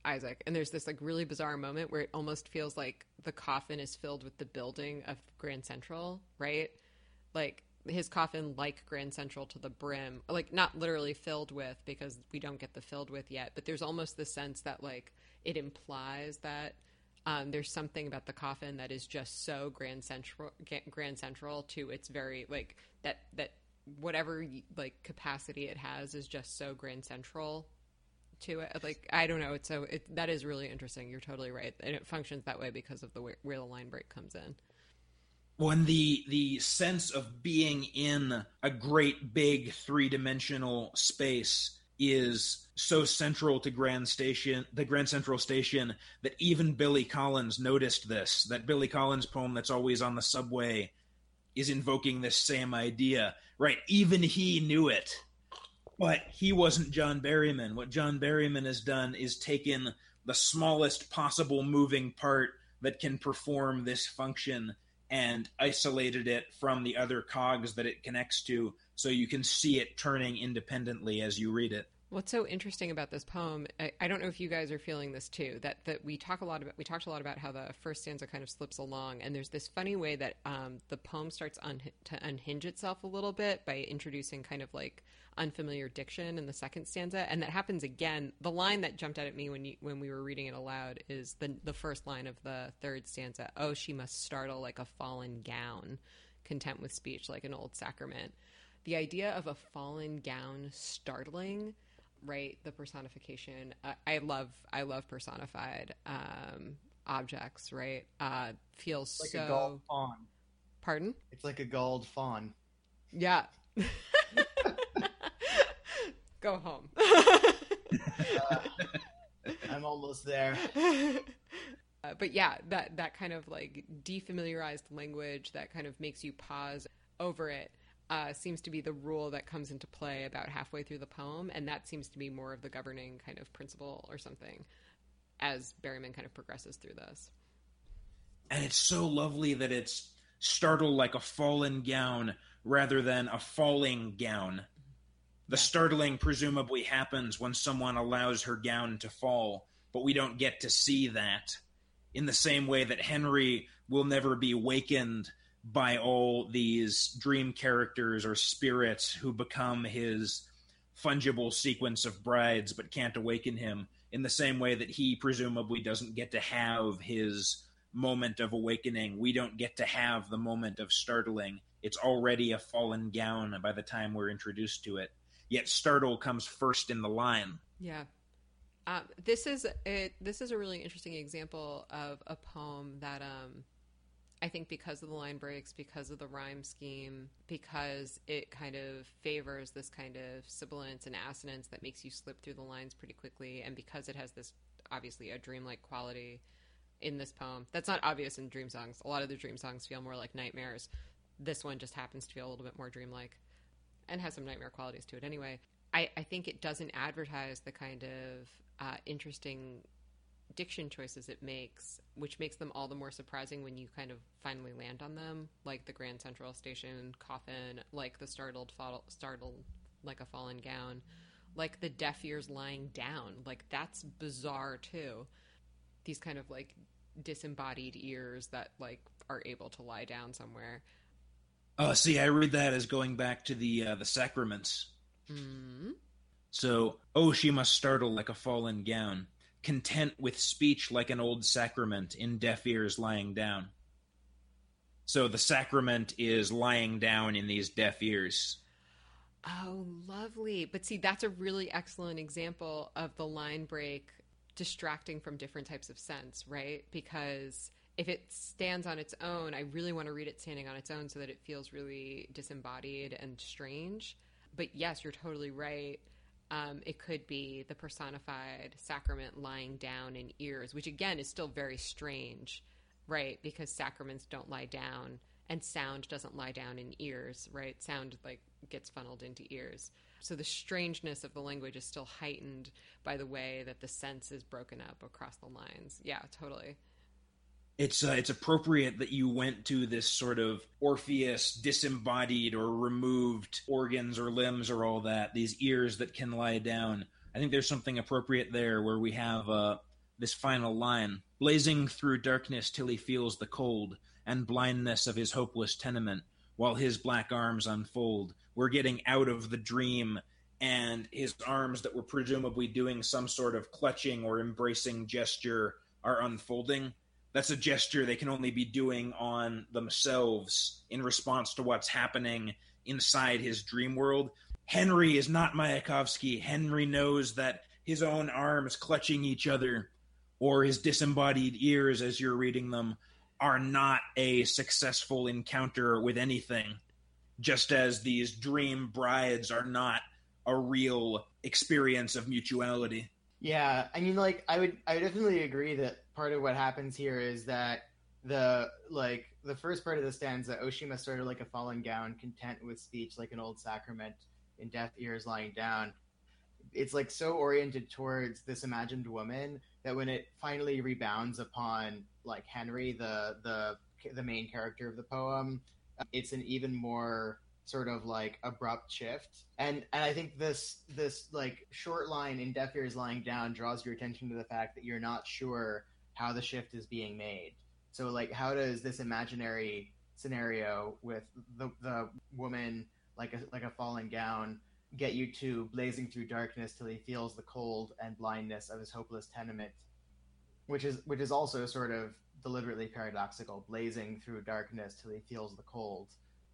Isaac. And there's this like really bizarre moment where it almost feels like the coffin is filled with the building of Grand Central, right? Like his coffin like Grand Central to the brim, like not literally filled with because we don't get the filled with yet, but there's almost the sense that like it implies that um, there's something about the coffin that is just so grand central, grand central to its very like that that whatever like capacity it has is just so grand central to it. Like I don't know, it's so it, that is really interesting. You're totally right, and it functions that way because of the way, where the line break comes in. When the the sense of being in a great big three dimensional space is so central to Grand Station, the Grand Central Station, that even Billy Collins noticed this. That Billy Collins poem that's always on the subway is invoking this same idea, right? Even he knew it, but he wasn't John Berryman. What John Berryman has done is taken the smallest possible moving part that can perform this function and isolated it from the other cogs that it connects to so you can see it turning independently as you read it. What's so interesting about this poem, I, I, don't know if you guys are feeling this too, that, that we talk a lot about, we talked a lot about how the first stanza kind of slips along, and there's this funny way that um, the poem starts un- to unhinge itself a little bit by introducing kind of like unfamiliar diction in the second stanza, and that happens again. The line that jumped out at me when you, when we were reading it aloud is the the first line of the third stanza. Oh, she must startle like a fallen gown, content with speech like an old sacrament. The idea of a fallen gown startling right the personification uh, i love i love personified um objects right uh feels like so a galled fawn. Pardon? It's like a galled fawn. Yeah go home uh, i'm almost there uh, but yeah that that kind of like defamiliarized language that kind of makes you pause over it uh, seems to be the rule that comes into play about halfway through the poem, and that seems to be more of the governing kind of principle or something as Berryman kind of progresses through this. And it's so lovely that it's startled like a fallen gown rather than a falling gown. The startling presumably happens when someone allows her gown to fall, but we don't get to see that. In the same way that Henry will never be wakened by all these dream characters or spirits who become his fungible sequence of brides but can't awaken him in the same way that he presumably doesn't get to have his moment of awakening. We don't get to have the moment of startling. It's already a fallen gown by the time we're introduced to it yet startle comes first in the line Yeah. Um, this is a, this is a really interesting example of a poem that um, I think because of the line breaks, because of the rhyme scheme, because it kind of favors this kind of sibilance and assonance that makes you slip through the lines pretty quickly, and because it has this obviously a dreamlike quality in this poem that's not obvious in dream songs. A lot of the dream songs feel more like nightmares. This one just happens to feel a little bit more dreamlike and has some nightmare qualities to it anyway. I, I think it doesn't advertise the kind of uh, interesting diction choices it makes, which makes them all the more surprising when you kind of finally land on them, like the Grand Central Station coffin, like the startled, startled, like a fallen gown, like the deaf ears lying down. Like that's bizarre too. These kind of like disembodied ears that like are able to lie down somewhere. Uh, see i read that as going back to the uh, the sacraments Mm. So, oh, she must startle like a fallen gown, content with speech like an old sacrament, in deaf ears lying down. So the sacrament is lying down in these deaf ears. Oh, lovely. But see, that's a really excellent example of the line break distracting from different types of sense, right? Because if it stands on its own, I really want to read it standing on its own so that it feels really disembodied and strange. But yes, you're totally right. Um, it could be the personified sacrament lying down in ears, which again is still very strange, right? Because sacraments don't lie down and sound doesn't lie down in ears, right? Sound like gets funneled into ears. So the strangeness of the language is still heightened by the way that the sense is broken up across the lines. Yeah, totally. It's uh, it's appropriate that you went to this sort of Orpheus disembodied or removed organs or limbs or all that. These ears that can lie down. I think there's something appropriate there where we have uh, this final line: blazing through darkness till he feels the cold and blindness of his hopeless tenement, while his black arms unfold. We're getting out of the dream, and his arms that were presumably doing some sort of clutching or embracing gesture are unfolding. That's a gesture they can only be doing on themselves in response to what's happening inside his dream world. Henry is not Mayakovsky. Henry knows that his own arms clutching each other or his disembodied ears as you're reading them are not a successful encounter with anything, just as these dream brides are not a real experience of mutuality. Yeah, I mean, like, I would, I would definitely agree that part of what happens here is that the like the first part of the stanza, Oshima started like a fallen gown, content with speech like an old sacrament, in deaf ears lying down. It's like so oriented towards this imagined woman that when it finally rebounds upon like Henry, the the the main character of the poem, it's an even more sort of like abrupt shift and and i think this this like short line in deaf ears lying down draws your attention to the fact that you're not sure how the shift is being made. So like how does this imaginary scenario with the the woman like a like a falling gown get you to blazing through darkness till he feels the cold and blindness of his hopeless tenement which is which is also sort of deliberately paradoxical blazing through darkness till he feels the cold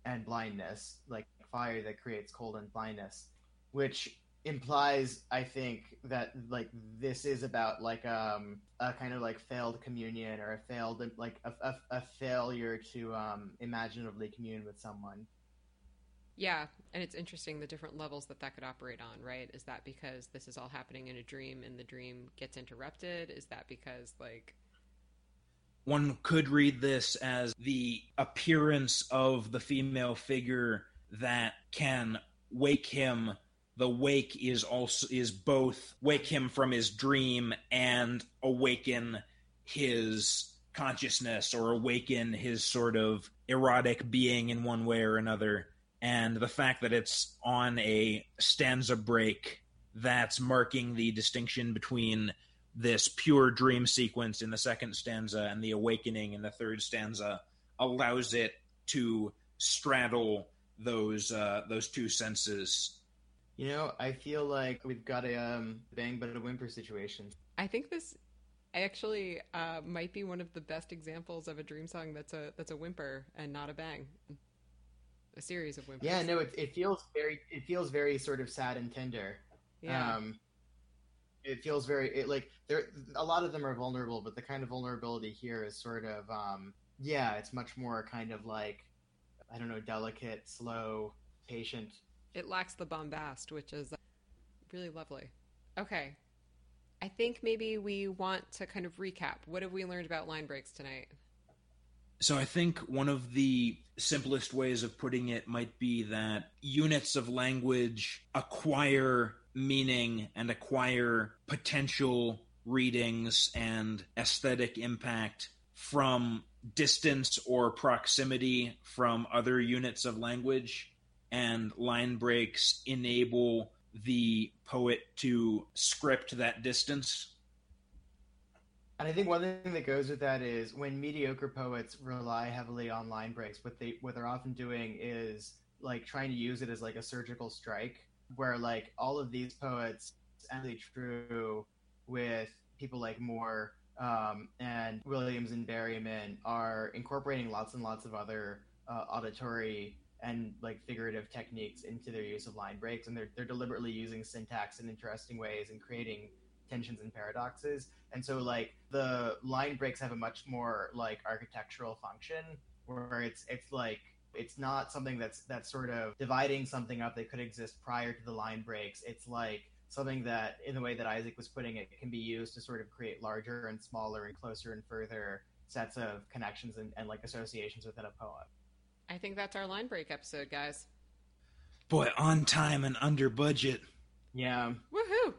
and blindness, like fire that creates cold and blindness, which implies, I think, that like this is about like um a kind of like failed communion or a failed like a, a, a failure to um imaginatively commune with someone. Yeah, and it's interesting the different levels that that could operate on, right? Is that because this is all happening in a dream and the dream gets interrupted? Is that because like one could read this as the appearance of the female figure that can wake him the wake is also is both wake him from his dream and awaken his consciousness or awaken his sort of erotic being in one way or another. And the fact that it's on a stanza break that's marking the distinction between this pure dream sequence in the second stanza and the awakening in the third stanza allows it to straddle those uh, those two senses. You know, I feel like we've got a um, bang but a whimper situation. I think this actually uh, might be one of the best examples of a dream song that's a that's a whimper and not a bang. A series of whimpers. Yeah, no, it, it feels very it feels very sort of sad and tender. Yeah. Um, it feels very it, like there. A lot of them are vulnerable, but the kind of vulnerability here is sort of um, yeah, it's much more kind of like I don't know, delicate, slow, patient. It lacks the bombast, which is really lovely. Okay. I think maybe we want to kind of recap. What have we learned about line breaks tonight? So I think one of the simplest ways of putting it might be that units of language acquire meaning and acquire potential readings and aesthetic impact from distance or proximity from other units of language and line breaks enable the poet to script that distance. And I think one thing that goes with that is when mediocre poets rely heavily on line breaks, what they what they're often doing is like trying to use it as like a surgical strike, where like all of these poets, and true with people like Moore um, and Williams and Berryman, are incorporating lots and lots of other uh, auditory and like figurative techniques into their use of line breaks, and they're they're deliberately using syntax in interesting ways and creating tensions and paradoxes. And so like the line breaks have a much more like architectural function where it's it's like it's not something that's that's sort of dividing something up that could exist prior to the line breaks. It's like something that in the way that Isaac was putting it can be used to sort of create larger and smaller and closer and further sets of connections and, and like associations within a poem. I think that's our line break episode, guys. boy on time and under budget Yeah. Woo!